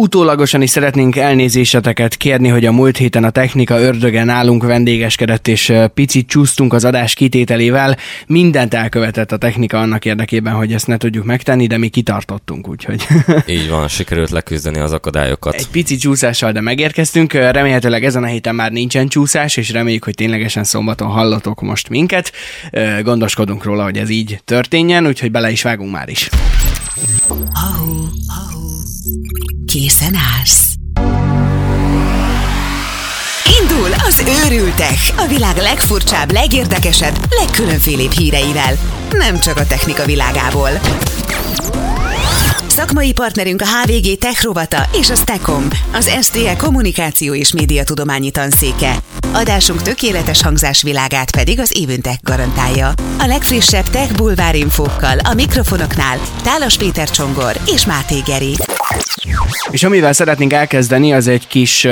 Utólagosan is szeretnénk elnézéseteket kérni, hogy a múlt héten a technika ördöge nálunk vendégeskedett, és picit csúsztunk az adás kitételével. Mindent elkövetett a technika annak érdekében, hogy ezt ne tudjuk megtenni, de mi kitartottunk, úgyhogy. Így van, sikerült leküzdeni az akadályokat. Egy pici csúszással, de megérkeztünk. Remélhetőleg ezen a héten már nincsen csúszás, és reméljük, hogy ténylegesen szombaton hallatok most minket. Gondoskodunk róla, hogy ez így történjen, úgyhogy bele is vágunk már is. Ahó, ahó. Készen állsz? Indul az Őrültek, a világ legfurcsább, legérdekesebb, legkülönfélébb híreivel. Nem csak a technika világából. Szakmai partnerünk a HVG Tech Rovata és a Stecom, az STE Kommunikáció és Médiatudományi Tanszéke. Adásunk tökéletes hangzás világát pedig az Évüntek garantálja. A legfrissebb tech bulvár infókkal a mikrofonoknál Tálas Péter Csongor és Máté Geri. És amivel szeretnénk elkezdeni, az egy kis,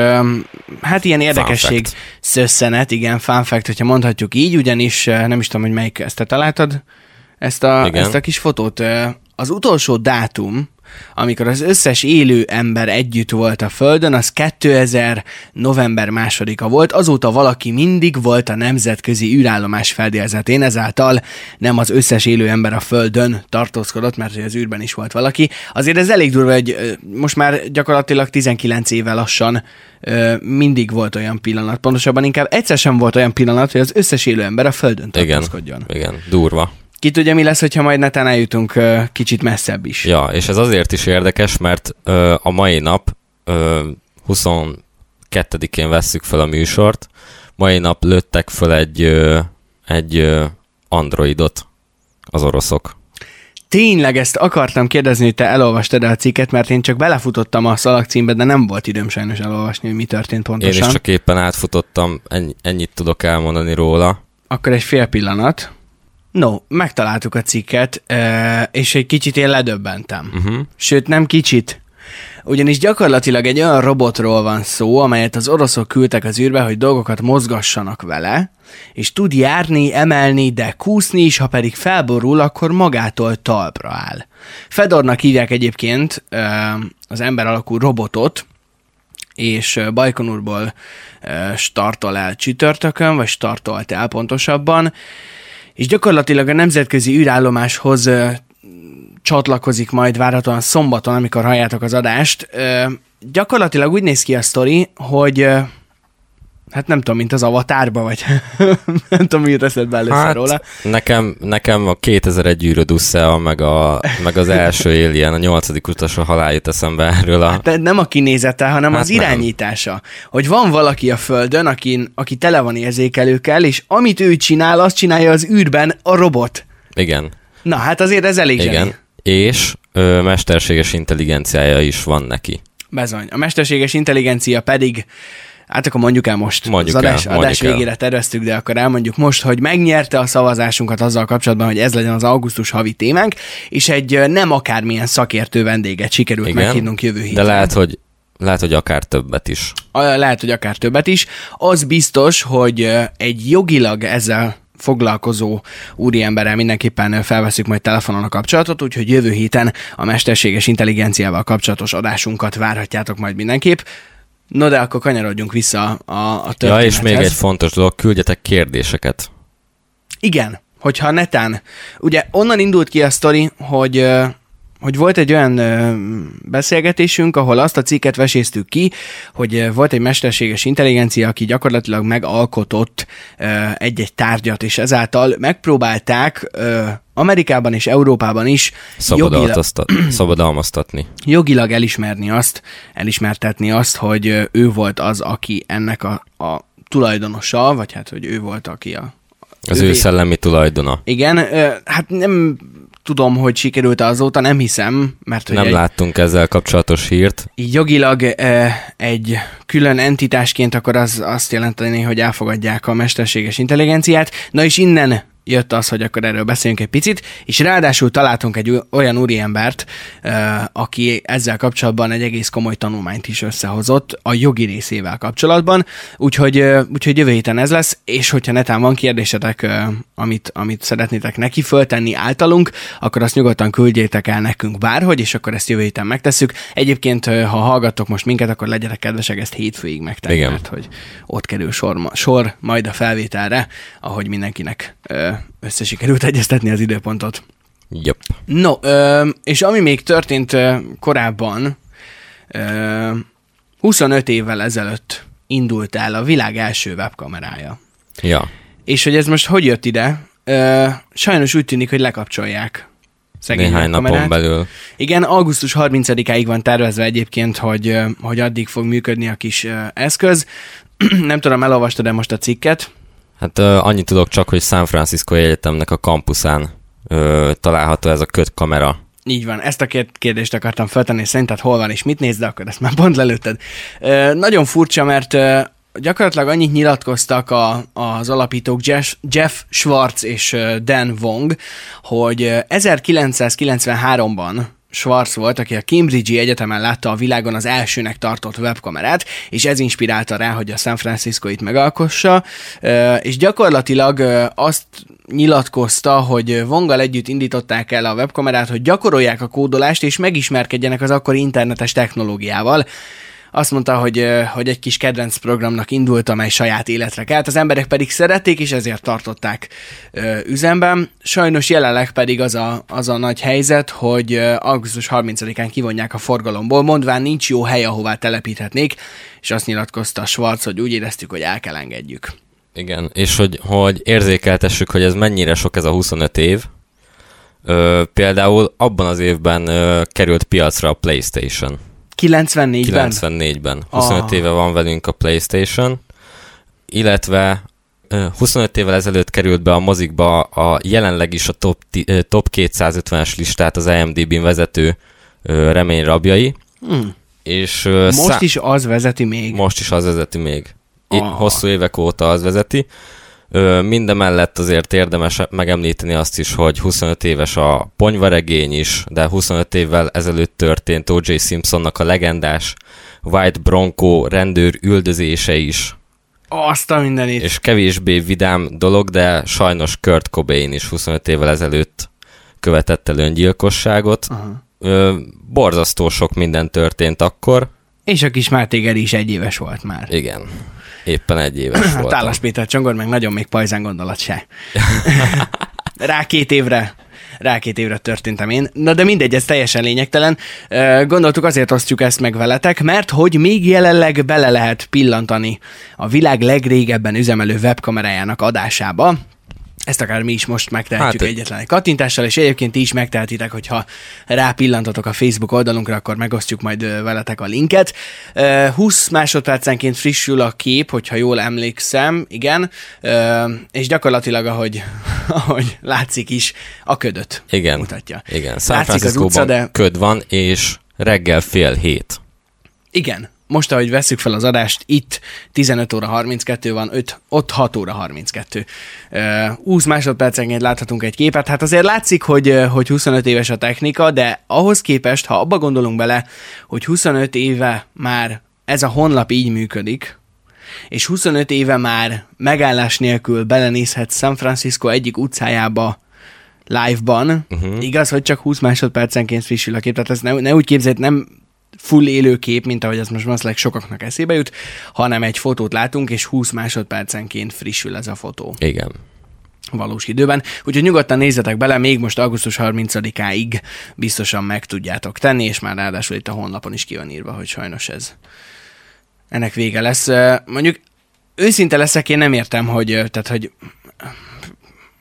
hát ilyen érdekesség szösszenet, igen, fun fact, hogyha mondhatjuk így, ugyanis nem is tudom, hogy melyik ezt te találtad, ezt a, ezt a kis fotót. Az utolsó dátum, amikor az összes élő ember együtt volt a Földön, az 2000 november másodika volt, azóta valaki mindig volt a nemzetközi űrállomás feldélzetén, ezáltal nem az összes élő ember a Földön tartózkodott, mert az űrben is volt valaki. Azért ez elég durva, hogy most már gyakorlatilag 19 éve lassan mindig volt olyan pillanat, pontosabban inkább egyszer sem volt olyan pillanat, hogy az összes élő ember a Földön tartózkodjon. Igen, igen durva. Ki tudja, mi lesz, hogyha majd netán eljutunk uh, kicsit messzebb is. Ja, és ez azért is érdekes, mert uh, a mai nap uh, 22-én vesszük fel a műsort, mai nap lőttek fel egy, uh, egy uh, androidot az oroszok. Tényleg ezt akartam kérdezni, hogy te elolvastad a cikket, mert én csak belefutottam a szalagcímbe, de nem volt időm sajnos elolvasni, hogy mi történt pontosan. Én is csak éppen átfutottam, ennyi, ennyit tudok elmondani róla. Akkor egy fél pillanat. No, megtaláltuk a cikket, és egy kicsit én ledöbbentem. Uh-huh. Sőt, nem kicsit. Ugyanis gyakorlatilag egy olyan robotról van szó, amelyet az oroszok küldtek az űrbe, hogy dolgokat mozgassanak vele, és tud járni, emelni, de kúszni is, ha pedig felborul, akkor magától talpra áll. Fedornak hívják egyébként az ember alakú robotot, és Bajkonurból startol el csütörtökön, vagy startolt el pontosabban, és gyakorlatilag a nemzetközi űrállomáshoz ö, csatlakozik majd várhatóan szombaton, amikor halljátok az adást. Ö, gyakorlatilag úgy néz ki a sztori, hogy Hát nem tudom, mint az avatárba, vagy nem tudom, mi jut eszedbe először hát, róla. Nekem, nekem a 2001 űröd meg, a, meg az első Alien, a nyolcadik utas a halál jut eszembe erről a... De nem a kinézete, hanem hát az nem. irányítása. Hogy van valaki a Földön, aki, aki tele van érzékelőkkel, és amit ő csinál, azt csinálja az űrben a robot. Igen. Na, hát azért ez elég Igen. Zseni. És ö, mesterséges intelligenciája is van neki. Bezony. A mesterséges intelligencia pedig Hát akkor mondjuk el most. Mondjuk az adás, el, adás végére terveztük, de akkor elmondjuk most, hogy megnyerte a szavazásunkat azzal kapcsolatban, hogy ez legyen az augusztus havi témánk, és egy nem akármilyen szakértő vendéget sikerült Igen, meghívnunk jövő héten. De lehet, hogy lehet, hogy akár többet is. Lehet, hogy akár többet is. Az biztos, hogy egy jogilag ezzel foglalkozó úriemberrel mindenképpen felveszünk majd telefonon a kapcsolatot, úgyhogy jövő héten a mesterséges intelligenciával kapcsolatos adásunkat várhatjátok majd mindenképp. No de akkor kanyarodjunk vissza a, a Ja, és még egy fontos dolog, küldjetek kérdéseket. Igen, hogyha netán. Ugye onnan indult ki a sztori, hogy hogy volt egy olyan beszélgetésünk, ahol azt a cikket veséztük ki, hogy volt egy mesterséges intelligencia, aki gyakorlatilag megalkotott egy-egy tárgyat, és ezáltal megpróbálták Amerikában és Európában is jogilag, szabadalmaztatni. Jogilag elismerni azt, elismertetni azt, hogy ő volt az, aki ennek a, a tulajdonosa, vagy hát, hogy ő volt, aki a az ő, ő szellemi tulajdona. Igen, hát nem tudom, hogy sikerült azóta, nem hiszem, mert hogy Nem egy, láttunk ezzel kapcsolatos hírt. Így jogilag e, egy külön entitásként akkor az azt jelenteni, hogy elfogadják a mesterséges intelligenciát. Na és innen jött az, hogy akkor erről beszéljünk egy picit, és ráadásul találtunk egy olyan úriembert, aki ezzel kapcsolatban egy egész komoly tanulmányt is összehozott a jogi részével kapcsolatban, úgyhogy, úgyhogy jövő héten ez lesz, és hogyha netán van kérdésetek, amit, amit szeretnétek neki föltenni általunk, akkor azt nyugodtan küldjétek el nekünk bárhogy, és akkor ezt jövő héten megtesszük. Egyébként, ha hallgattok most minket, akkor legyenek kedvesek ezt hétfőig megtenni, mert hogy ott kerül sor, sor majd a felvételre, ahogy mindenkinek összesikerült egyeztetni az időpontot. Yep. No, és ami még történt korábban, ö, 25 évvel ezelőtt indult el a világ első webkamerája. Ja. És hogy ez most hogy jött ide? Sajnos úgy tűnik, hogy lekapcsolják. Néhány napon belül. Igen, augusztus 30-áig van tervezve egyébként, hogy, hogy addig fog működni a kis eszköz. Nem tudom, elolvastad-e most a cikket? Hát uh, annyit tudok csak, hogy San Francisco Egyetemnek a kampuszán uh, található ez a kamera. Így van, ezt a kérdést akartam feltenni, szerinted hol van és mit néz, de akkor ezt már pont lelőtted. Uh, nagyon furcsa, mert uh, gyakorlatilag annyit nyilatkoztak a, az alapítók Jeff, Jeff Schwartz és Dan Wong, hogy 1993-ban Schwarz volt, aki a Cambridge Egyetemen látta a világon az elsőnek tartott webkamerát, és ez inspirálta rá, hogy a San Francisco-it megalkossa, és gyakorlatilag azt nyilatkozta, hogy Vongal együtt indították el a webkamerát, hogy gyakorolják a kódolást, és megismerkedjenek az akkori internetes technológiával azt mondta, hogy, hogy egy kis kedvenc programnak indult, amely saját életre kelt, az emberek pedig szerették, és ezért tartották üzemben. Sajnos jelenleg pedig az a, az a nagy helyzet, hogy augusztus 30-án kivonják a forgalomból, mondván nincs jó hely, ahová telepíthetnék, és azt nyilatkozta Schwarz, hogy úgy éreztük, hogy el kell engedjük. Igen, és hogy, hogy érzékeltessük, hogy ez mennyire sok ez a 25 év. Ö, például abban az évben ö, került piacra a PlayStation. 94-ben? 94-ben. 25 ah. éve van velünk a PlayStation, illetve 25 évvel ezelőtt került be a mozikba a jelenleg is a top, top 250-es listát az IMDb-n vezető remény rabjai. Hmm. És, most szá- is az vezeti még? Most is az vezeti még. Ah. Hosszú évek óta az vezeti. Mindemellett azért érdemes megemlíteni azt is, hogy 25 éves a ponyvaregény is, de 25 évvel ezelőtt történt O.J. Simpsonnak a legendás White Bronco rendőr üldözése is. Azt a mindenit. És kevésbé vidám dolog, de sajnos Kurt Cobain is 25 évvel ezelőtt követett el öngyilkosságot. Ö, borzasztó sok minden történt akkor. És a kis Máté Geri is egy éves volt már. Igen. Éppen egy éves hát voltam. Tálas Péter Csongor meg nagyon még pajzán gondolat se. Rá két évre rá két évre történtem én. Na de mindegy, ez teljesen lényegtelen. Gondoltuk azért osztjuk ezt meg veletek, mert hogy még jelenleg bele lehet pillantani a világ legrégebben üzemelő webkamerájának adásába, ezt akár mi is most megtehetjük hát, egyetlen egy kattintással, és egyébként ti is megtehetitek, hogyha rápillantatok a Facebook oldalunkra, akkor megosztjuk majd veletek a linket. 20 másodpercenként frissül a kép, hogyha jól emlékszem, igen, és gyakorlatilag, ahogy, ahogy látszik is, a ködöt igen, mutatja. Igen, San utca, de... köd van, és reggel fél hét. Igen, most, ahogy veszük fel az adást, itt 15 óra 32 van, 5, ott 6 óra 32. Uh, 20 másodpercenként láthatunk egy képet, hát azért látszik, hogy, hogy 25 éves a technika, de ahhoz képest, ha abba gondolunk bele, hogy 25 éve már ez a honlap így működik, és 25 éve már megállás nélkül belenézhet San Francisco egyik utcájába live-ban, uh-huh. igaz, hogy csak 20 másodpercenként frissül a kép, tehát ez ne, ne úgy képzeld, nem full élő kép, mint ahogy ez most valószínűleg sokaknak eszébe jut, hanem egy fotót látunk, és 20 másodpercenként frissül ez a fotó. Igen valós időben. Úgyhogy nyugodtan nézzetek bele, még most augusztus 30-áig biztosan meg tudjátok tenni, és már ráadásul itt a honlapon is ki van írva, hogy sajnos ez ennek vége lesz. Mondjuk őszinte leszek, én nem értem, hogy, tehát, hogy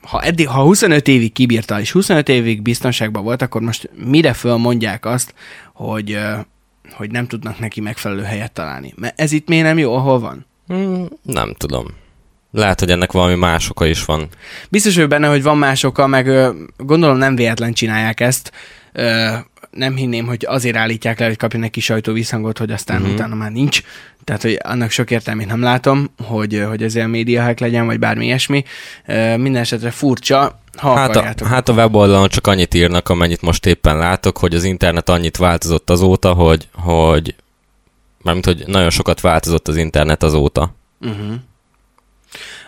ha, eddig, ha 25 évig kibírta, és 25 évig biztonságban volt, akkor most mire fölmondják azt, hogy hogy nem tudnak neki megfelelő helyet találni. Mert ez itt miért nem jó, ahol van? Hmm, nem tudom. Lehet, hogy ennek valami más oka is van. Biztos, hogy benne, hogy van más oka, meg gondolom nem véletlen csinálják ezt. Nem hinném, hogy azért állítják le, hogy kapjon egy kis sajtóvízhangot, hogy aztán uh-huh. utána már nincs. Tehát, hogy annak sok értelmét nem látom, hogy, hogy ezért média hack legyen, vagy bármi ilyesmi. Minden esetre furcsa, ha hát, a, hát a weboldalon csak annyit írnak, amennyit most éppen látok, hogy az internet annyit változott azóta, hogy, hogy mármint, hogy nagyon sokat változott az internet azóta. Uh-huh.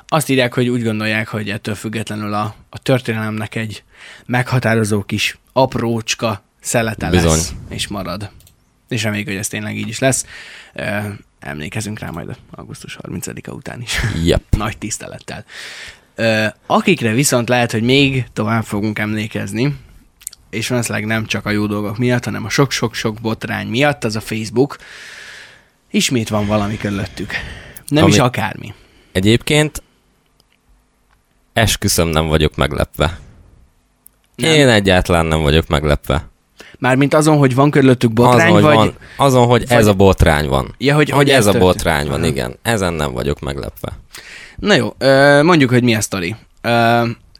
Azt írják, hogy úgy gondolják, hogy ettől függetlenül a, a történelemnek egy meghatározó kis aprócska szelete Bizony. lesz, és marad. És reméljük, hogy ez tényleg így is lesz. Emlékezünk rá majd augusztus 30-a után is. Yep. Nagy tisztelettel. Akikre viszont lehet, hogy még tovább fogunk emlékezni, és valószínűleg nem csak a jó dolgok miatt, hanem a sok-sok-sok botrány miatt, az a Facebook. Ismét van valami körülöttük. Nem Ami is akármi. Egyébként esküszöm nem vagyok meglepve. Nem. Én egyáltalán nem vagyok meglepve. Mármint azon, hogy van körülöttük botrány, azon, vagy... Van, azon, hogy vagy... ez a botrány van. Ja, hogy, hogy, hogy ez, ez a botrány van, igen. Ezen nem vagyok meglepve. Na jó, mondjuk, hogy mi a sztori.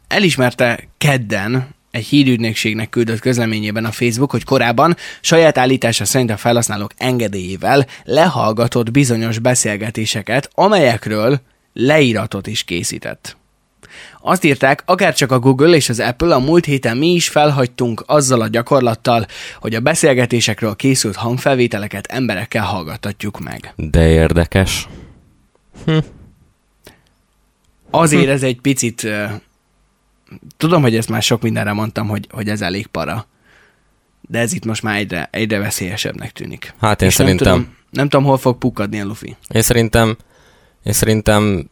Elismerte kedden egy hírügynökségnek küldött közleményében a Facebook, hogy korábban saját állítása szerint a felhasználók engedélyével lehallgatott bizonyos beszélgetéseket, amelyekről leíratot is készített. Azt írták, akár csak a Google és az Apple a múlt héten mi is felhagytunk azzal a gyakorlattal, hogy a beszélgetésekről készült hangfelvételeket emberekkel hallgattatjuk meg. De érdekes. Hm. Azért hm. ez egy picit... Tudom, hogy ezt már sok mindenre mondtam, hogy, hogy ez elég para. De ez itt most már egyre, egyre veszélyesebbnek tűnik. Hát én és szerintem... Nem tudom, nem tudom, hol fog pukkadni a Luffy. Én szerintem, én szerintem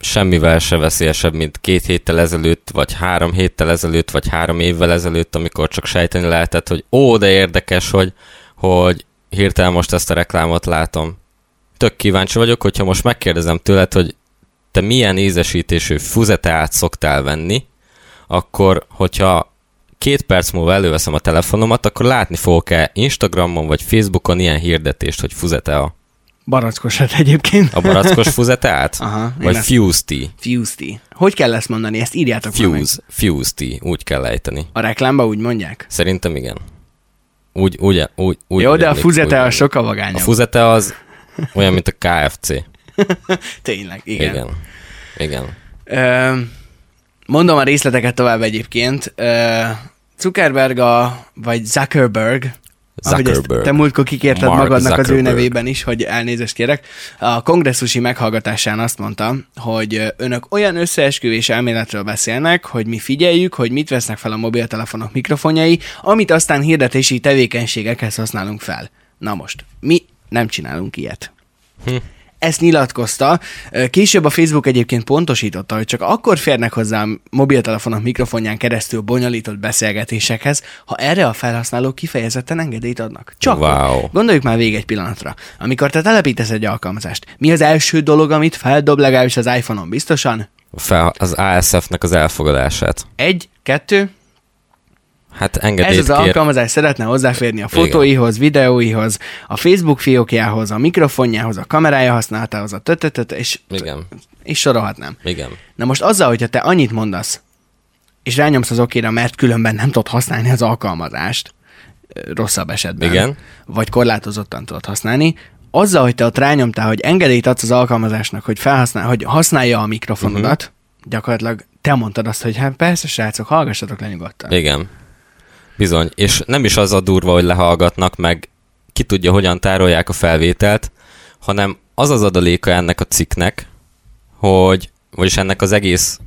semmivel se veszélyesebb, mint két héttel ezelőtt, vagy három héttel ezelőtt, vagy három évvel ezelőtt, amikor csak sejteni lehetett, hogy ó, de érdekes, hogy, hogy hirtelen most ezt a reklámot látom. Tök kíváncsi vagyok, hogyha most megkérdezem tőled, hogy te milyen ízesítésű fuzeteát szoktál venni, akkor, hogyha két perc múlva előveszem a telefonomat, akkor látni fogok-e Instagramon vagy Facebookon ilyen hirdetést, hogy fuzetea. Barackosat egyébként. A barackos fuzetát? Aha. Vagy fuse tea? Fuse tea. Hogy kell ezt mondani? Ezt írjátok Fuse, fuse tea, úgy kell ejteni. A reklámba úgy mondják? Szerintem igen. Úgy, úgy, úgy, úgy Jó, de a fuzete a sokkal vagányabb. A fuzete az olyan, mint a KFC. Tényleg, igen. Igen. Igen. Ö, mondom a részleteket tovább egyébként. Ö, Zuckerberg, a, vagy Zuckerberg, Zuckerberg. te múltkor kikérted Mark magadnak Zuckerberg. az ő nevében is, hogy elnézést kérek. A kongresszusi meghallgatásán azt mondta, hogy önök olyan összeesküvés elméletről beszélnek, hogy mi figyeljük, hogy mit vesznek fel a mobiltelefonok mikrofonjai, amit aztán hirdetési tevékenységekhez használunk fel. Na most, mi nem csinálunk ilyet. Hm ezt nyilatkozta. Később a Facebook egyébként pontosította, hogy csak akkor férnek hozzá a mobiltelefonok mikrofonján keresztül bonyolított beszélgetésekhez, ha erre a felhasználók kifejezetten engedélyt adnak. Csak wow. Gondoljuk már végig egy pillanatra. Amikor te telepítesz egy alkalmazást, mi az első dolog, amit feldob legalábbis az iPhone-on biztosan? Fel, az ASF-nek az elfogadását. Egy, kettő, Hát engedélyt Ez az kér. alkalmazás szeretne hozzáférni a fotóihoz, Igen. videóihoz, a Facebook fiókjához, a mikrofonjához, a kamerája használatához, a tötötöt, és, Igen. és sorolhatnám. Igen. Na most azzal, hogyha te annyit mondasz, és rányomsz az okéra, mert különben nem tudod használni az alkalmazást, rosszabb esetben, Igen. vagy korlátozottan tudod használni, azzal, hogy te ott rányomtál, hogy engedélyt adsz az alkalmazásnak, hogy, felhasznál, hogy használja a mikrofonodat, uh-huh. gyakorlatilag te mondtad azt, hogy hát persze, srácok, hallgassatok le nyugodtan. Igen. Bizony, és nem is az a durva, hogy lehallgatnak, meg ki tudja, hogyan tárolják a felvételt, hanem az az adaléka ennek a cikknek, hogy, vagyis ennek az egész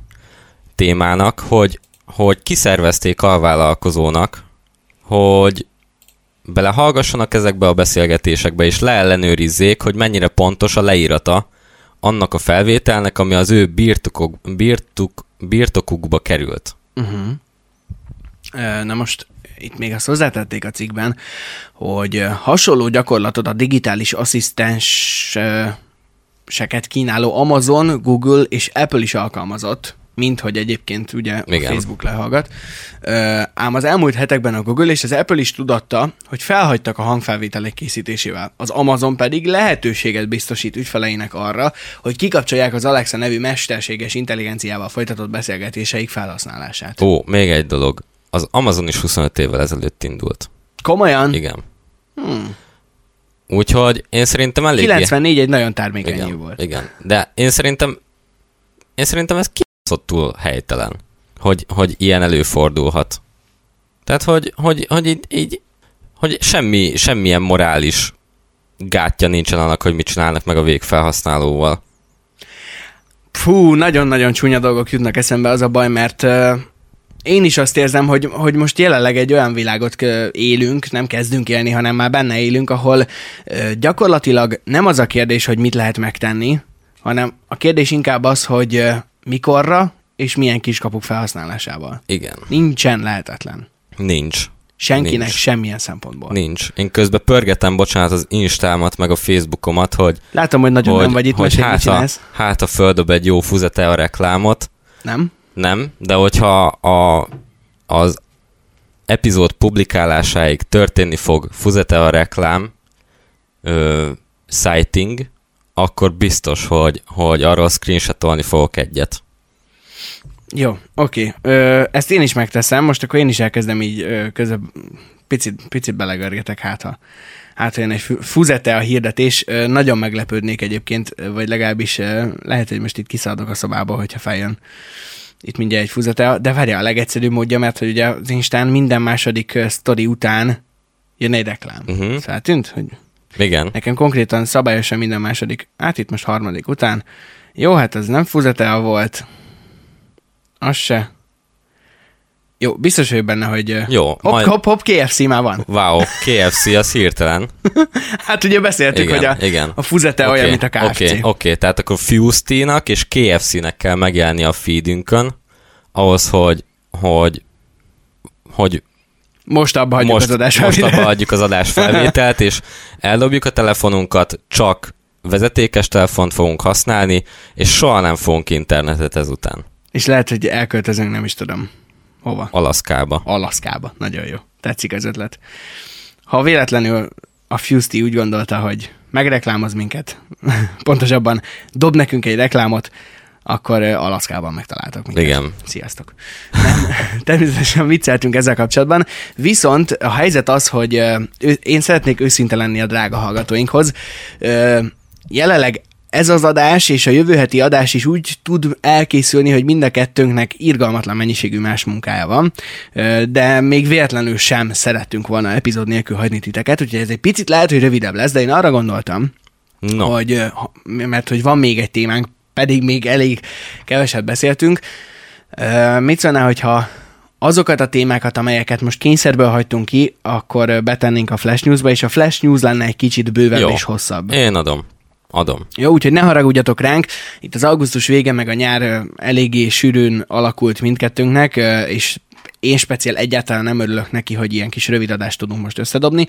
témának, hogy, hogy kiszervezték a vállalkozónak, hogy belehallgassanak ezekbe a beszélgetésekbe, és leellenőrizzék, hogy mennyire pontos a leírata annak a felvételnek, ami az ő birtokok, birtok, birtokukba került. Uh-huh. Na most itt még azt hozzátették a cikkben, hogy hasonló gyakorlatot a digitális asszisztens seket kínáló Amazon, Google és Apple is alkalmazott, mint hogy egyébként ugye Igen. a Facebook lehallgat. Ám az elmúlt hetekben a Google és az Apple is tudatta, hogy felhagytak a hangfelvételek készítésével. Az Amazon pedig lehetőséget biztosít ügyfeleinek arra, hogy kikapcsolják az Alexa nevű mesterséges intelligenciával folytatott beszélgetéseik felhasználását. Ó, még egy dolog az Amazon is 25 évvel ezelőtt indult. Komolyan? Igen. Hmm. Úgyhogy én szerintem elég... 94 egy nagyon termékeny igen, volt. Igen, de én szerintem én szerintem ez túl helytelen, hogy, hogy ilyen előfordulhat. Tehát, hogy, hogy, hogy így, így hogy semmi, semmilyen morális gátja nincsen annak, hogy mit csinálnak meg a végfelhasználóval. Fú, nagyon-nagyon csúnya dolgok jutnak eszembe, az a baj, mert uh, én is azt érzem, hogy, hogy most jelenleg egy olyan világot élünk, nem kezdünk élni, hanem már benne élünk, ahol gyakorlatilag nem az a kérdés, hogy mit lehet megtenni, hanem a kérdés inkább az, hogy mikorra és milyen kiskapuk felhasználásával. Igen. Nincsen lehetetlen. Nincs. Senkinek Nincs. semmilyen szempontból. Nincs. Én közben pörgetem, bocsánat, az Instámat, meg a Facebookomat, hogy... Látom, hogy nagyon hogy, nem vagy itt, hogy hát a, hát a földob egy jó fuzete a reklámot. Nem? Nem, de hogyha a, az epizód publikálásáig történni fog fuzete a reklám, ö, sighting, akkor biztos, hogy, hogy arról screenshotolni fogok egyet. Jó, oké. Okay. ezt én is megteszem, most akkor én is elkezdem így közben picit, picit belegörgetek, hát ha, hát ha egy fuzete a hirdetés. Ö, nagyon meglepődnék egyébként, vagy legalábbis ö, lehet, hogy most itt kiszállok a szobába, hogyha feljön itt mindjárt egy fuzete, de várja a legegyszerűbb módja, mert hogy ugye az Instán minden második sztori után jön egy reklám. Uh-huh. Feltűnt, hogy igen. Nekem konkrétan szabályosan minden második, hát itt most harmadik után. Jó, hát ez nem fuzetea volt. Az se. Jó, biztos vagyok benne, hogy Jó, hop, majd... hop, hop, KFC már van. Wow, KFC, az hirtelen. hát ugye beszéltük, igen, hogy a, igen. a fuzete okay, olyan, mint a KFC. Oké, okay, okay, tehát akkor Fusty-nak és KFC-nek kell megjelenni a feedünkön, ahhoz, hogy, hogy, hogy most abba hagyjuk most, az adás Most abba hagyjuk az adás felvételt, és eldobjuk a telefonunkat, csak vezetékes telefont fogunk használni, és soha nem fogunk internetet ezután. És lehet, hogy elköltözünk, nem is tudom. Hova? Alaszkába. Alaszkába. Nagyon jó. Tetszik az ötlet. Ha véletlenül a Fusty úgy gondolta, hogy megreklámoz minket, pontosabban dob nekünk egy reklámot, akkor Alaszkában megtaláltak minket. Igen. Sziasztok. Nem, természetesen vicceltünk ezzel kapcsolatban, viszont a helyzet az, hogy én szeretnék őszinte lenni a drága hallgatóinkhoz. Jelenleg ez az adás és a jövő heti adás is úgy tud elkészülni, hogy mind a kettőnknek irgalmatlan mennyiségű más munkája van, de még véletlenül sem szerettünk volna epizód nélkül hagyni titeket, úgyhogy ez egy picit lehet, hogy rövidebb lesz, de én arra gondoltam, no. hogy, mert hogy van még egy témánk, pedig még elég keveset beszéltünk. Mit szólnál, hogyha azokat a témákat, amelyeket most kényszerből hagytunk ki, akkor betennénk a Flash Newsba, és a Flash News lenne egy kicsit bővebb Jó. és hosszabb. Én adom. Adom. Jó, úgyhogy ne haragudjatok ránk. Itt az augusztus vége meg a nyár eléggé sűrűn alakult mindkettőnknek, és én speciál egyáltalán nem örülök neki, hogy ilyen kis rövid adást tudunk most összedobni.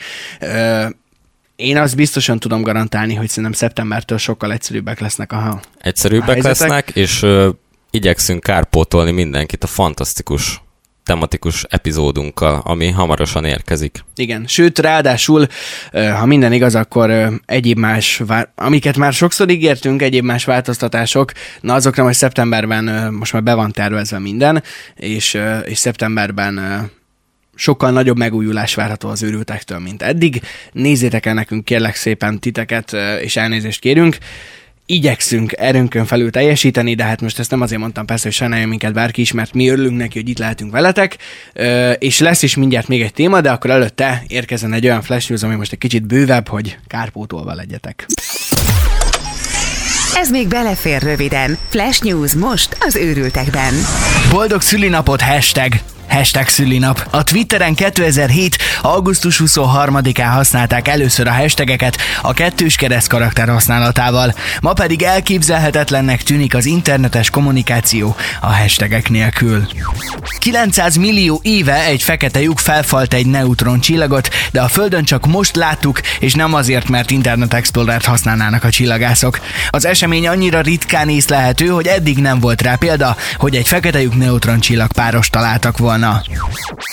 Én azt biztosan tudom garantálni, hogy szerintem szeptembertől sokkal egyszerűbbek lesznek a Egyszerűbbek a lesznek, és ö, igyekszünk kárpótolni mindenkit a fantasztikus tematikus epizódunkkal, ami hamarosan érkezik. Igen, sőt, ráadásul, ha minden igaz, akkor egyéb más, amiket már sokszor ígértünk, egyéb más változtatások, na azokra majd szeptemberben most már be van tervezve minden, és, és szeptemberben sokkal nagyobb megújulás várható az őrültektől, mint eddig. Nézzétek el nekünk kérlek szépen titeket, és elnézést kérünk. Igyekszünk erőnkön felül teljesíteni, de hát most ezt nem azért mondtam persze, hogy sajnálja minket bárki is, mert mi örülünk neki, hogy itt lehetünk veletek, és lesz is mindjárt még egy téma, de akkor előtte érkezzen egy olyan flash news, ami most egy kicsit bővebb, hogy kárpótolva legyetek. Ez még belefér röviden. Flash News most az őrültekben. Boldog szülinapot hashtag hashtag szülinap. A Twitteren 2007. augusztus 23-án használták először a hashtageket a kettős kereszt karakter használatával. Ma pedig elképzelhetetlennek tűnik az internetes kommunikáció a hashtagek nélkül. 900 millió éve egy fekete lyuk felfalt egy neutron csillagot, de a Földön csak most láttuk, és nem azért, mert Internet Explorer-t használnának a csillagászok. Az esemény annyira ritkán észlelhető, hogy eddig nem volt rá példa, hogy egy fekete lyuk neutron csillag páros találtak volna volna.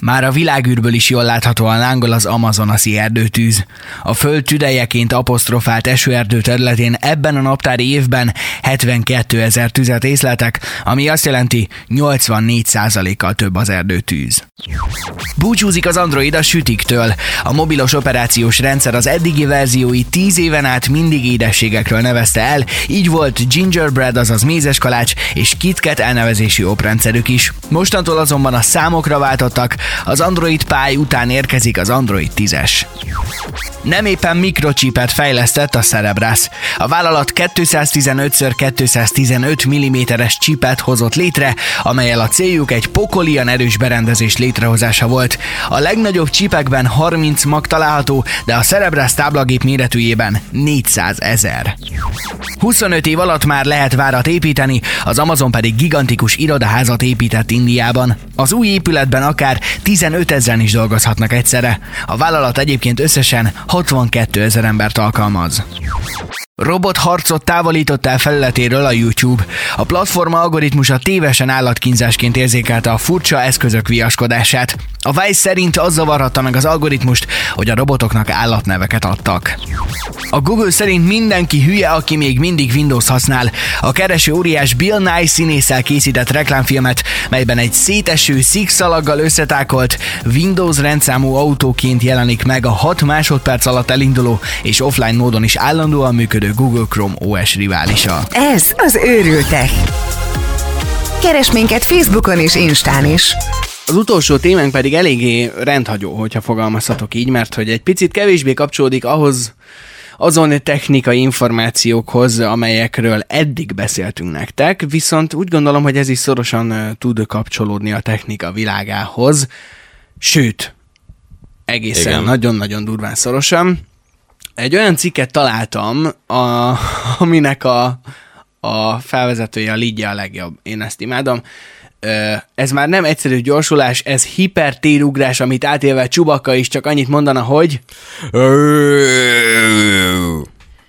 Már a világűrből is jól láthatóan lángol az amazonasi erdőtűz. A föld tüdejeként apostrofált esőerdő területén ebben a naptári évben 72 ezer tüzet észleltek, ami azt jelenti 84%-kal több az erdőtűz. Búcsúzik az Android a sütiktől. A mobilos operációs rendszer az eddigi verziói 10 éven át mindig édességekről nevezte el, így volt Gingerbread, azaz mézes kalács, és KitKat elnevezésű oprendszerük is. Mostantól azonban a számokra váltottak, az Android Pie után érkezik az Android 10-es. Nem éppen mikrocsipet fejlesztett a Cerebras. A vállalat 215x215 mm-es csipet hozott létre, amelyel a céljuk egy pokolian erős berendezés létrehozása volt. A legnagyobb csipekben 30 mag található, de a Cerebras táblagép méretűjében 400 ezer. 25 év alatt már lehet várat építeni, az Amazon pedig gigantikus irodaházat épített Indiában. Az új épületben akár 15 ezeren is dolgozhatnak egyszerre. A vállalat egyébként összesen 62 ezer embert alkalmaz. Robotharcot távolított el felületéről a YouTube. A platforma algoritmusa tévesen állatkínzásként érzékelte a furcsa eszközök viaskodását. A Vice szerint az zavarhatta meg az algoritmust, hogy a robotoknak állatneveket adtak. A Google szerint mindenki hülye, aki még mindig Windows használ. A kereső óriás Bill Nye színésszel készített reklámfilmet, melyben egy széteső szikszalaggal összetákolt Windows rendszámú autóként jelenik meg a 6 másodperc alatt elinduló és offline módon is állandóan működő Google Chrome OS riválisa. Ez az őrültek. Keres minket Facebookon és Instán is. Az utolsó témánk pedig eléggé rendhagyó, hogyha fogalmazhatok így, mert hogy egy picit kevésbé kapcsolódik ahhoz, azon technikai információkhoz, amelyekről eddig beszéltünk nektek, viszont úgy gondolom, hogy ez is szorosan tud kapcsolódni a technika világához, sőt, egészen nagyon-nagyon durván szorosan egy olyan cikket találtam, a, aminek a, a felvezetője, a lidja a legjobb. Én ezt imádom. Ez már nem egyszerű gyorsulás, ez hipertérugrás, amit átélve Csubaka is csak annyit mondana, hogy...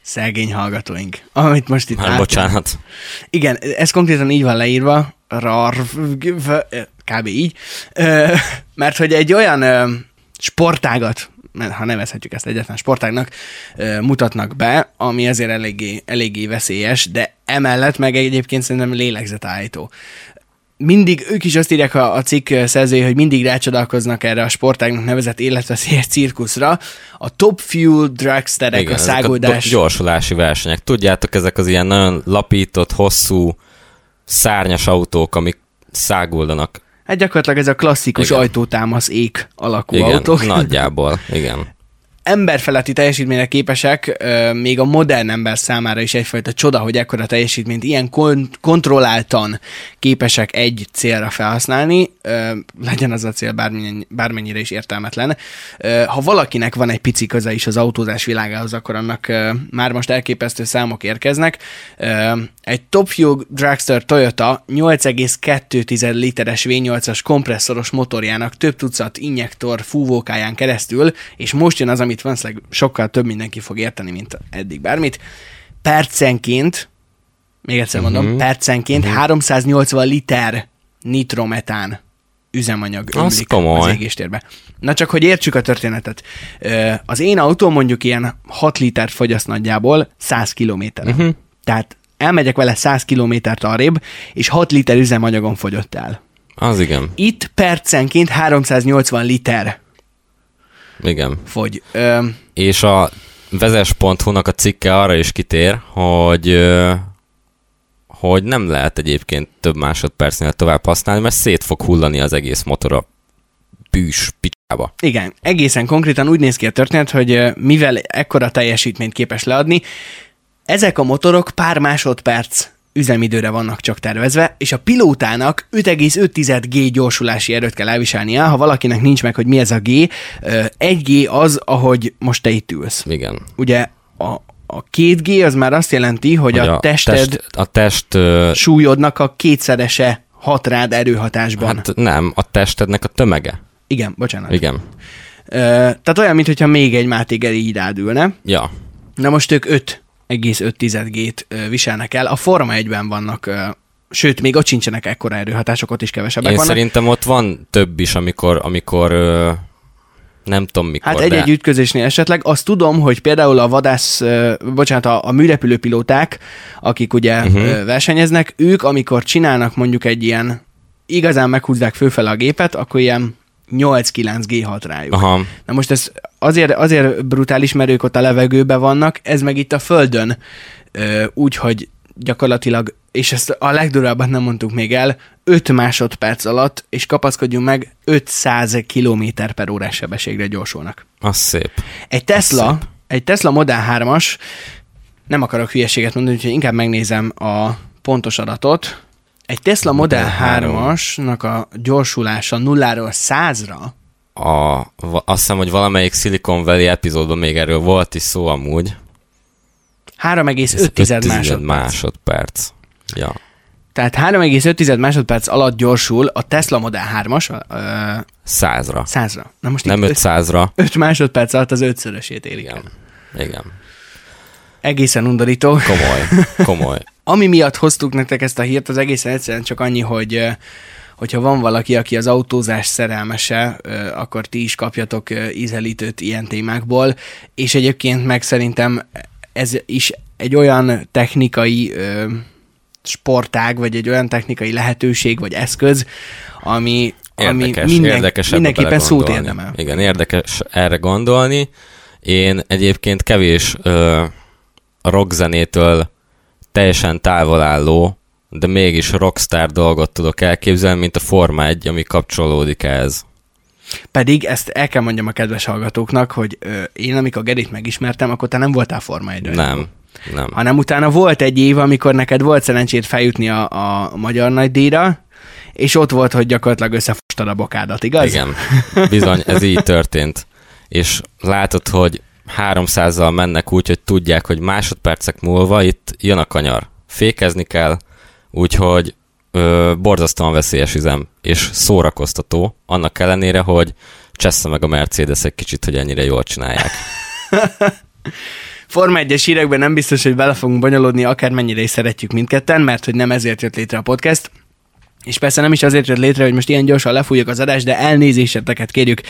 Szegény hallgatóink. Amit most itt Hát bocsánat. Igen, ez konkrétan így van leírva, kb. így, mert hogy egy olyan sportágat ha nevezhetjük ezt egyetlen sportágnak, mutatnak be, ami azért eléggé, eléggé veszélyes, de emellett meg egyébként szerintem lélegzetállító mindig ők is azt írják a, a cikk szerzői, hogy mindig rácsodálkoznak erre a sportágnak nevezett életveszélyes cirkuszra. A Top Fuel Dragsterek, Igen, a száguldás... A gyorsulási versenyek. Tudjátok, ezek az ilyen nagyon lapított, hosszú, szárnyas autók, amik száguldanak Hát gyakorlatilag ez a klasszikus igen. ajtótámasz ék alakú igen, autók. nagyjából, igen emberfeletti teljesítményre képesek, még a modern ember számára is egyfajta csoda, hogy ekkora teljesítményt ilyen kon- kontrolláltan képesek egy célra felhasználni, legyen az a cél bármennyire, is értelmetlen. Ha valakinek van egy pici köze is az autózás világához, akkor annak már most elképesztő számok érkeznek. Egy Top Fuel Dragster Toyota 8,2 literes V8-as kompresszoros motorjának több tucat injektor fúvókáján keresztül, és most jön az, amit valószínűleg sokkal több mindenki fog érteni, mint eddig bármit, percenként, még egyszer mondom, uh-huh. percenként uh-huh. 380 liter nitrometán üzemanyag ömlik az égéstérbe. Na csak, hogy értsük a történetet. Az én autó mondjuk ilyen 6 liter fogyaszt nagyjából 100 kilométeren. Uh-huh. Tehát elmegyek vele 100 kilométert arrébb, és 6 liter üzemanyagon fogyott el. Az igen. Itt percenként 380 liter igen. fogy. Ö... És a vezes.hu-nak a cikke arra is kitér, hogy hogy nem lehet egyébként több másodpercnél tovább használni, mert szét fog hullani az egész motor a bűs picsába. Igen, egészen konkrétan úgy néz ki a történet, hogy mivel ekkora teljesítményt képes leadni, ezek a motorok pár másodperc üzemidőre vannak csak tervezve, és a pilótának 5,5 G gyorsulási erőt kell elviselnie. Ha valakinek nincs meg, hogy mi ez a G, 1 G az, ahogy most te itt ülsz. Igen. Ugye a, a 2G az már azt jelenti, hogy, hogy a, a tested test, a test uh, súlyodnak a kétszerese hat rád erőhatásban. Hát nem, a testednek a tömege. Igen, bocsánat. Igen. Uh, tehát olyan, mintha még egy Máté Geri így rád ülne. Ja. Na most ők 5 5,5 G-t viselnek el. A Forma 1-ben vannak sőt, még ott sincsenek ekkora erőhatások, ott is kevesebbek Én vannak. szerintem ott van több is, amikor, amikor nem tudom mikor, Hát egy-egy de ütközésnél esetleg. Azt tudom, hogy például a vadász, bocsánat, a, a műrepülőpilóták, akik ugye uh-huh. versenyeznek, ők, amikor csinálnak mondjuk egy ilyen, igazán meghúzzák főfele a gépet, akkor ilyen 8-9 G6 rájuk. Aha, Na most ez azért, azért brutális, mert ők ott a levegőben vannak, ez meg itt a földön ö, úgy, hogy gyakorlatilag, és ezt a legdurvábbat nem mondtuk még el, 5 másodperc alatt, és kapaszkodjunk meg, 500 km per órás sebességre gyorsulnak. az szép. Egy Tesla, szép. egy Tesla Model 3-as, nem akarok hülyeséget mondani, úgyhogy inkább megnézem a pontos adatot. Egy Tesla Model Model 3-asnak a gyorsulása nulláról 100-ra A, azt hiszem, hogy valamelyik Silicon Valley epizódban még erről volt is szó amúgy. 3,5 5 másodperc. másodperc. Ja. Tehát 3,5 másodperc alatt gyorsul a Tesla Model 3-as ö, Százra. 100-ra. Na most Nem itt 500-ra. 5 másodperc alatt az ötszörösét érik el. Igen. Egészen undorító. Komoly. Komoly. Ami miatt hoztuk nektek ezt a hírt, az egészen egyszerűen csak annyi, hogy hogyha van valaki, aki az autózás szerelmese, akkor ti is kapjatok ízelítőt ilyen témákból, és egyébként meg szerintem ez is egy olyan technikai sportág, vagy egy olyan technikai lehetőség, vagy eszköz, ami, ami Érdekes, minden, érdekes ebbe mindenképpen szót érdemel. Igen, érdekes erre gondolni. Én egyébként kevés ö, rockzenétől teljesen távol álló, de mégis rockstar dolgot tudok elképzelni, mint a Forma 1, ami kapcsolódik ehhez. Pedig ezt el kell mondjam a kedves hallgatóknak, hogy ö, én amikor Gerit megismertem, akkor te nem voltál Forma 1 Nem, nem. hanem utána volt egy év, amikor neked volt szerencsét feljutni a, a magyar nagydíjra, és ott volt, hogy gyakorlatilag összefostad a bokádat, igaz? Igen, bizony, ez így történt. És látod, hogy 300-zal mennek úgy, hogy tudják, hogy másodpercek múlva itt jön a kanyar. Fékezni kell, úgyhogy ö, borzasztóan veszélyes üzem, és szórakoztató, annak ellenére, hogy csessze meg a Mercedes egy kicsit, hogy ennyire jól csinálják. Forma 1-es hírekben nem biztos, hogy bele fogunk bonyolódni, akármennyire is szeretjük mindketten, mert hogy nem ezért jött létre a podcast. És persze nem is azért jött létre, hogy most ilyen gyorsan lefújjuk az adást, de elnézéseteket kérjük,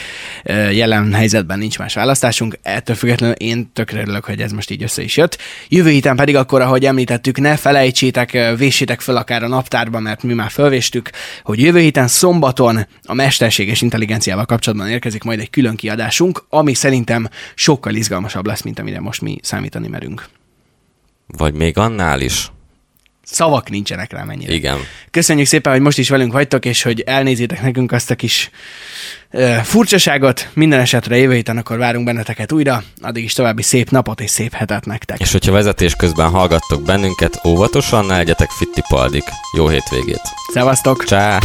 jelen helyzetben nincs más választásunk, ettől függetlenül én tökre örülök, hogy ez most így össze is jött. Jövő héten pedig akkor, ahogy említettük, ne felejtsétek, véssétek föl akár a naptárba, mert mi már fölvéstük, hogy jövő héten szombaton a mesterséges intelligenciával kapcsolatban érkezik majd egy külön kiadásunk, ami szerintem sokkal izgalmasabb lesz, mint amire most mi számítani merünk. Vagy még annál is. Szavak nincsenek rá mennyire. Igen. Köszönjük szépen, hogy most is velünk vagytok, és hogy elnézitek nekünk azt a kis furcsaságot. Minden esetre jövő héten akkor várunk benneteket újra. Addig is további szép napot és szép hetet nektek. És hogyha vezetés közben hallgattok bennünket, óvatosan, ne legyetek fittipaldik. Jó hétvégét. Szevasztok! Csá!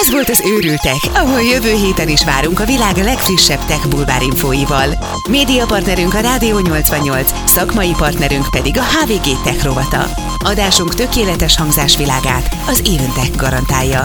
Ez volt az Őrültek, ahol jövő héten is várunk a világ legfrissebb tech bulvár infóival. Média partnerünk a Rádió 88, szakmai partnerünk pedig a HVG Tech rovata. Adásunk tökéletes hangzásvilágát az Éventech garantálja.